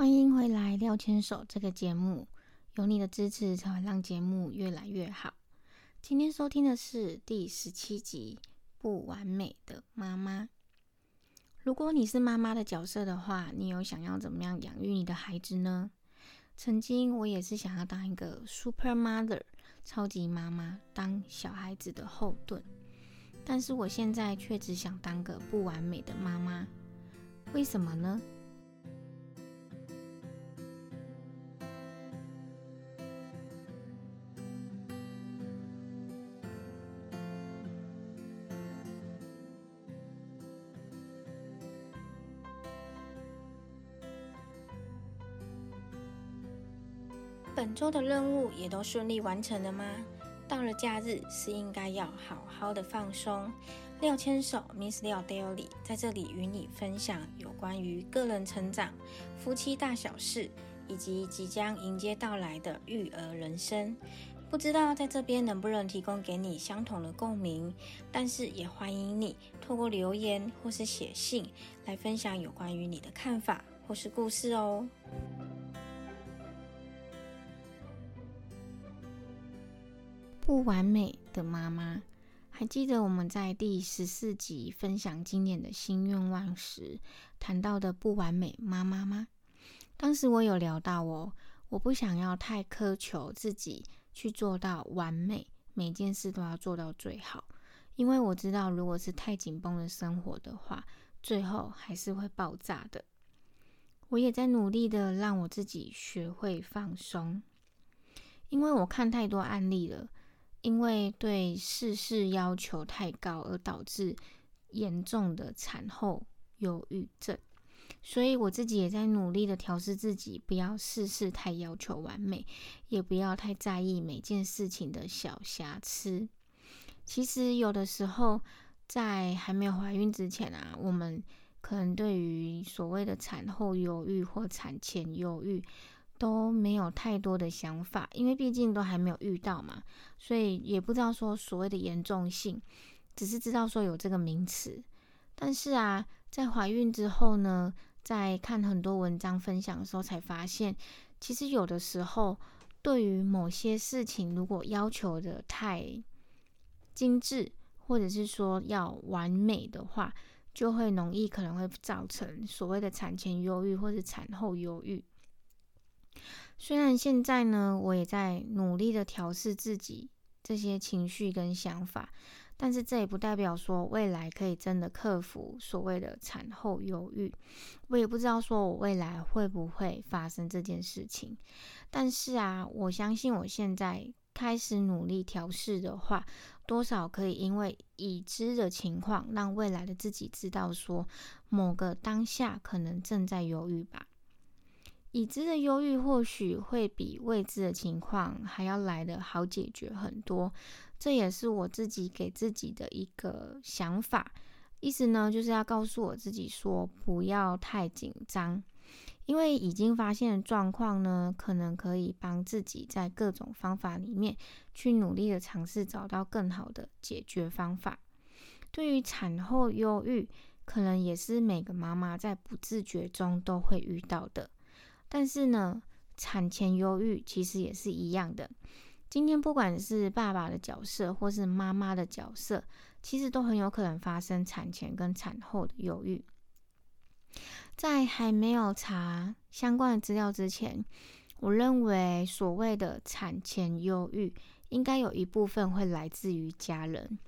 欢迎回来《廖牵手》这个节目，有你的支持才会让节目越来越好。今天收听的是第十七集《不完美的妈妈》。如果你是妈妈的角色的话，你有想要怎么样养育你的孩子呢？曾经我也是想要当一个 super mother，超级妈妈，当小孩子的后盾。但是我现在却只想当个不完美的妈妈。为什么呢？周的任务也都顺利完成了吗？到了假日是应该要好好的放松。廖牵手，Miss 廖 Daily 在这里与你分享有关于个人成长、夫妻大小事，以及即将迎接到来的育儿人生。不知道在这边能不能提供给你相同的共鸣，但是也欢迎你透过留言或是写信来分享有关于你的看法或是故事哦。不完美的妈妈，还记得我们在第十四集分享今年的新愿望时谈到的不完美妈妈吗？当时我有聊到哦，我不想要太苛求自己去做到完美，每件事都要做到最好，因为我知道如果是太紧绷的生活的话，最后还是会爆炸的。我也在努力的让我自己学会放松，因为我看太多案例了。因为对事事要求太高，而导致严重的产后忧郁症，所以我自己也在努力的调试自己，不要事事太要求完美，也不要太在意每件事情的小瑕疵。其实有的时候，在还没有怀孕之前啊，我们可能对于所谓的产后忧郁或产前忧郁。都没有太多的想法，因为毕竟都还没有遇到嘛，所以也不知道说所谓的严重性，只是知道说有这个名词。但是啊，在怀孕之后呢，在看很多文章分享的时候，才发现，其实有的时候对于某些事情，如果要求的太精致，或者是说要完美的话，就会容易可能会造成所谓的产前忧郁或者产后忧郁。虽然现在呢，我也在努力的调试自己这些情绪跟想法，但是这也不代表说未来可以真的克服所谓的产后忧郁。我也不知道说我未来会不会发生这件事情，但是啊，我相信我现在开始努力调试的话，多少可以因为已知的情况，让未来的自己知道说某个当下可能正在忧郁吧。已知的忧郁或许会比未知的情况还要来得好解决很多，这也是我自己给自己的一个想法。意思呢，就是要告诉我自己说，不要太紧张，因为已经发现的状况呢，可能可以帮自己在各种方法里面去努力的尝试找到更好的解决方法。对于产后忧郁，可能也是每个妈妈在不自觉中都会遇到的。但是呢，产前忧郁其实也是一样的。今天不管是爸爸的角色或是妈妈的角色，其实都很有可能发生产前跟产后的忧郁。在还没有查相关的资料之前，我认为所谓的产前忧郁，应该有一部分会来自于家人。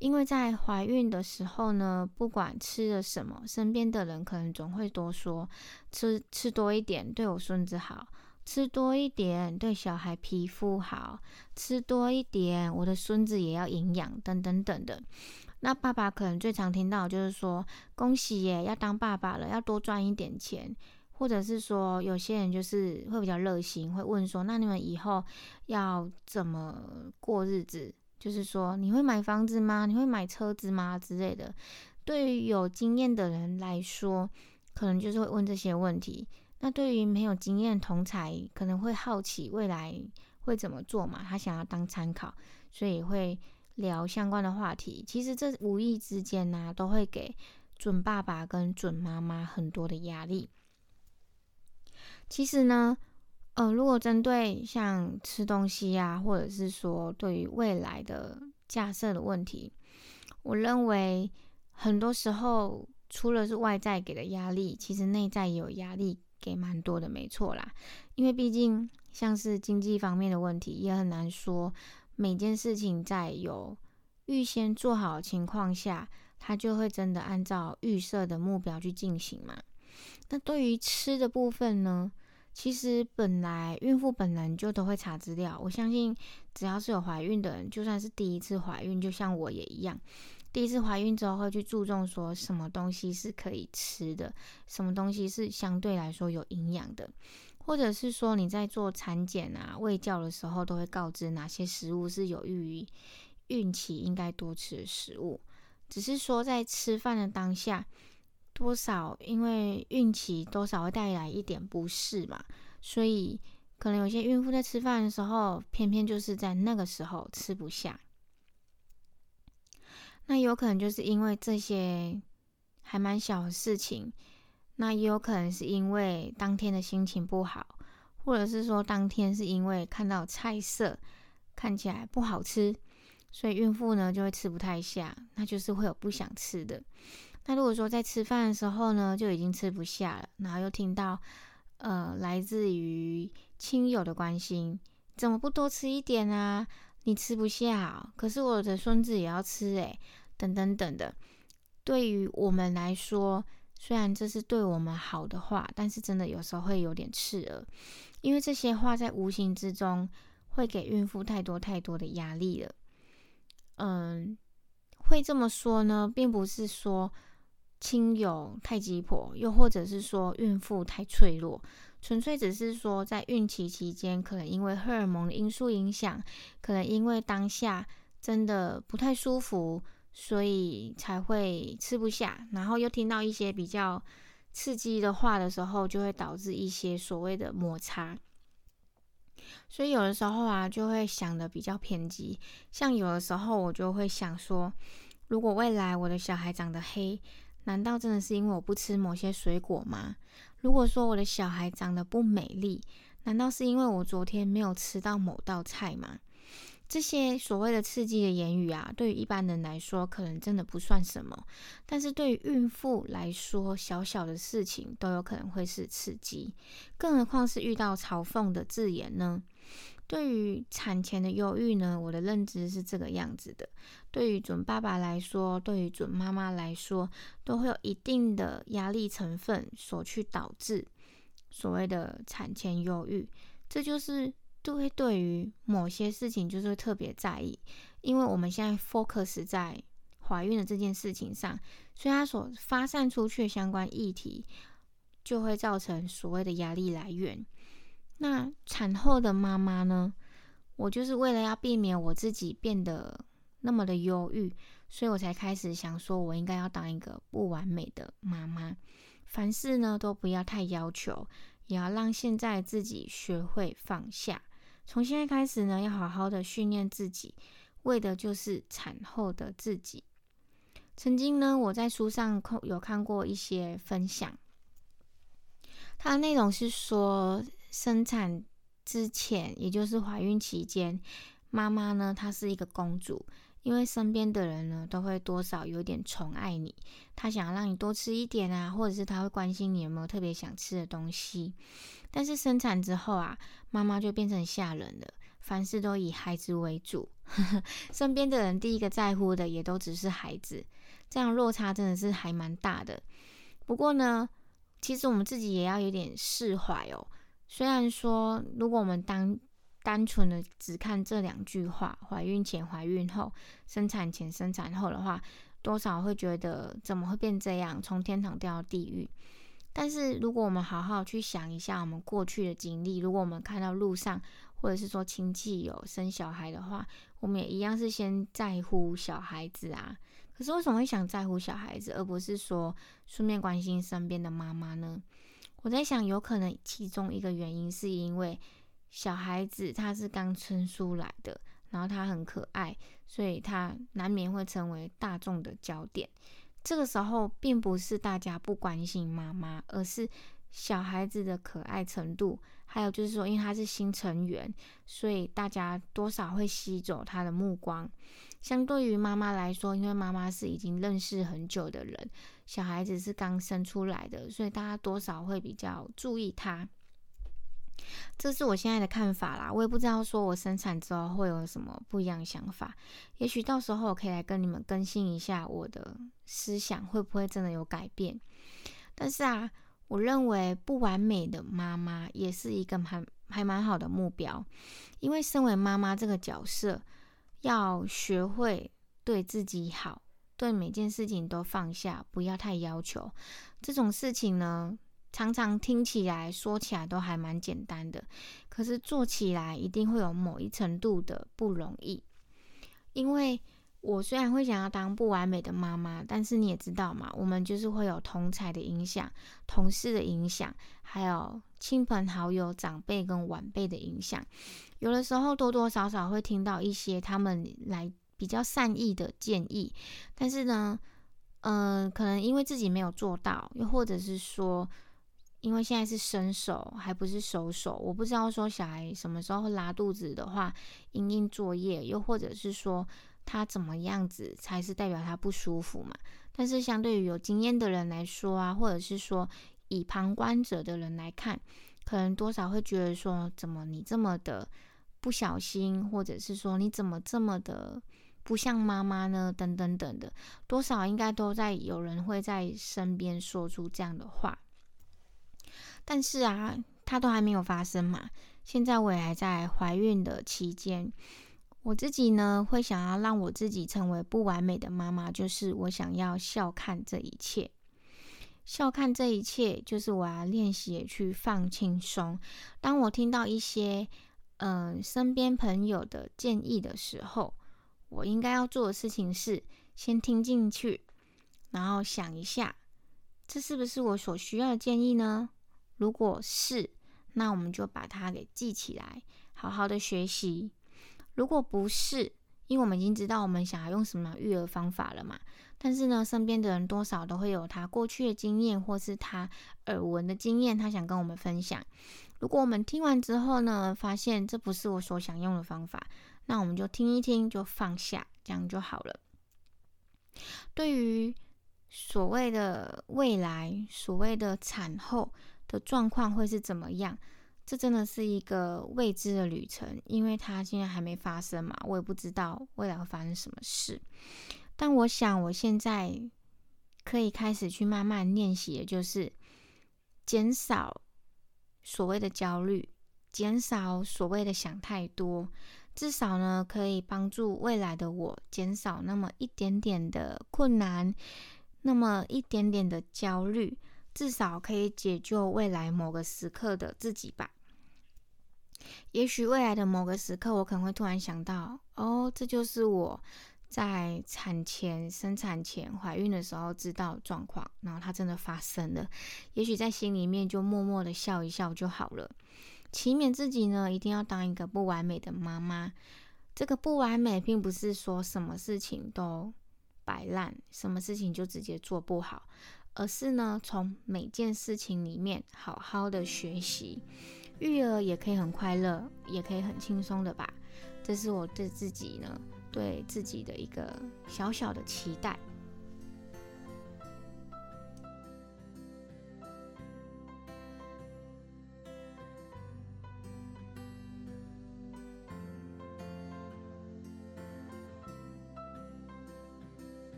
因为在怀孕的时候呢，不管吃了什么，身边的人可能总会多说吃吃多一点对我孙子好，吃多一点对小孩皮肤好，吃多一点我的孙子也要营养等等等的。那爸爸可能最常听到就是说恭喜耶，要当爸爸了，要多赚一点钱，或者是说有些人就是会比较热心，会问说那你们以后要怎么过日子？就是说，你会买房子吗？你会买车子吗？之类的。对于有经验的人来说，可能就是会问这些问题。那对于没有经验同才，可能会好奇未来会怎么做嘛？他想要当参考，所以会聊相关的话题。其实这无意之间呢，都会给准爸爸跟准妈妈很多的压力。其实呢，呃，如果针对像吃东西呀，或者是说对于未来的架设的问题，我认为很多时候除了是外在给的压力，其实内在也有压力给蛮多的，没错啦。因为毕竟像是经济方面的问题，也很难说每件事情在有预先做好的情况下，它就会真的按照预设的目标去进行嘛。那对于吃的部分呢？其实本来孕妇本人就都会查资料，我相信只要是有怀孕的人，就算是第一次怀孕，就像我也一样，第一次怀孕之后会去注重说什么东西是可以吃的，什么东西是相对来说有营养的，或者是说你在做产检啊、喂教的时候，都会告知哪些食物是有益于孕期应该多吃的食物，只是说在吃饭的当下。多少因为孕期多少会带来一点不适嘛，所以可能有些孕妇在吃饭的时候，偏偏就是在那个时候吃不下。那有可能就是因为这些还蛮小的事情，那也有可能是因为当天的心情不好，或者是说当天是因为看到菜色看起来不好吃，所以孕妇呢就会吃不太下，那就是会有不想吃的。那如果说在吃饭的时候呢，就已经吃不下了，然后又听到，呃，来自于亲友的关心，怎么不多吃一点啊？你吃不下，可是我的孙子也要吃诶，等等等的。对于我们来说，虽然这是对我们好的话，但是真的有时候会有点刺耳，因为这些话在无形之中会给孕妇太多太多的压力了。嗯，会这么说呢，并不是说。亲友太急迫，又或者是说孕妇太脆弱，纯粹只是说在孕期期间，可能因为荷尔蒙的因素影响，可能因为当下真的不太舒服，所以才会吃不下，然后又听到一些比较刺激的话的时候，就会导致一些所谓的摩擦。所以有的时候啊，就会想的比较偏激，像有的时候我就会想说，如果未来我的小孩长得黑。难道真的是因为我不吃某些水果吗？如果说我的小孩长得不美丽，难道是因为我昨天没有吃到某道菜吗？这些所谓的刺激的言语啊，对于一般人来说可能真的不算什么，但是对于孕妇来说，小小的事情都有可能会是刺激，更何况是遇到嘲讽的字眼呢？对于产前的忧郁呢，我的认知是这个样子的。对于准爸爸来说，对于准妈妈来说，都会有一定的压力成分所去导致所谓的产前忧郁。这就是对对于某些事情就是特别在意，因为我们现在 focus 在怀孕的这件事情上，所以它所发散出去的相关议题就会造成所谓的压力来源。那产后的妈妈呢？我就是为了要避免我自己变得那么的忧郁，所以我才开始想说，我应该要当一个不完美的妈妈，凡事呢都不要太要求，也要让现在自己学会放下。从现在开始呢，要好好的训练自己，为的就是产后的自己。曾经呢，我在书上有看过一些分享，它的内容是说。生产之前，也就是怀孕期间，妈妈呢，她是一个公主，因为身边的人呢，都会多少有点宠爱你，他想要让你多吃一点啊，或者是他会关心你有没有特别想吃的东西。但是生产之后啊，妈妈就变成下人了，凡事都以孩子为主，身边的人第一个在乎的也都只是孩子，这样落差真的是还蛮大的。不过呢，其实我们自己也要有点释怀哦。虽然说，如果我们当单纯的只看这两句话，怀孕前、怀孕后、生产前、生产后的话，多少会觉得怎么会变这样，从天堂掉到地狱。但是如果我们好好去想一下我们过去的经历，如果我们看到路上或者是说亲戚有生小孩的话，我们也一样是先在乎小孩子啊。可是为什么会想在乎小孩子，而不是说顺便关心身边的妈妈呢？我在想，有可能其中一个原因是因为小孩子他是刚生出来的，然后他很可爱，所以他难免会成为大众的焦点。这个时候，并不是大家不关心妈妈，而是小孩子的可爱程度，还有就是说，因为他是新成员，所以大家多少会吸走他的目光。相对于妈妈来说，因为妈妈是已经认识很久的人，小孩子是刚生出来的，所以大家多少会比较注意他。这是我现在的看法啦，我也不知道说我生产之后会有什么不一样的想法，也许到时候我可以来跟你们更新一下我的思想，会不会真的有改变？但是啊，我认为不完美的妈妈也是一个还还蛮好的目标，因为身为妈妈这个角色，要学会对自己好，对每件事情都放下，不要太要求。这种事情呢？常常听起来、说起来都还蛮简单的，可是做起来一定会有某一程度的不容易。因为我虽然会想要当不完美的妈妈，但是你也知道嘛，我们就是会有同才的影响、同事的影响，还有亲朋好友、长辈跟晚辈的影响。有的时候多多少少会听到一些他们来比较善意的建议，但是呢，嗯，可能因为自己没有做到，又或者是说。因为现在是伸手，还不是收手，我不知道说小孩什么时候会拉肚子的话，因应作业，又或者是说他怎么样子才是代表他不舒服嘛？但是相对于有经验的人来说啊，或者是说以旁观者的人来看，可能多少会觉得说，怎么你这么的不小心，或者是说你怎么这么的不像妈妈呢？等等等的，多少应该都在有人会在身边说出这样的话。但是啊，它都还没有发生嘛。现在我也还在怀孕的期间，我自己呢会想要让我自己成为不完美的妈妈，就是我想要笑看这一切，笑看这一切，就是我要练习去放轻松。当我听到一些嗯身边朋友的建议的时候，我应该要做的事情是先听进去，然后想一下，这是不是我所需要的建议呢？如果是，那我们就把它给记起来，好好的学习。如果不是，因为我们已经知道我们想要用什么育儿方法了嘛。但是呢，身边的人多少都会有他过去的经验，或是他耳闻的经验，他想跟我们分享。如果我们听完之后呢，发现这不是我所想用的方法，那我们就听一听，就放下，这样就好了。对于所谓的未来，所谓的产后。的状况会是怎么样？这真的是一个未知的旅程，因为它现在还没发生嘛，我也不知道未来会发生什么事。但我想，我现在可以开始去慢慢练习，也就是减少所谓的焦虑，减少所谓的想太多，至少呢，可以帮助未来的我减少那么一点点的困难，那么一点点的焦虑。至少可以解救未来某个时刻的自己吧。也许未来的某个时刻，我可能会突然想到，哦，这就是我在产前、生产前、怀孕的时候知道状况，然后它真的发生了。也许在心里面就默默的笑一笑就好了，祈勉自己呢，一定要当一个不完美的妈妈。这个不完美，并不是说什么事情都摆烂，什么事情就直接做不好。而是呢，从每件事情里面好好的学习，育儿也可以很快乐，也可以很轻松的吧。这是我对自己呢，对自己的一个小小的期待。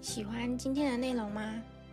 喜欢今天的内容吗？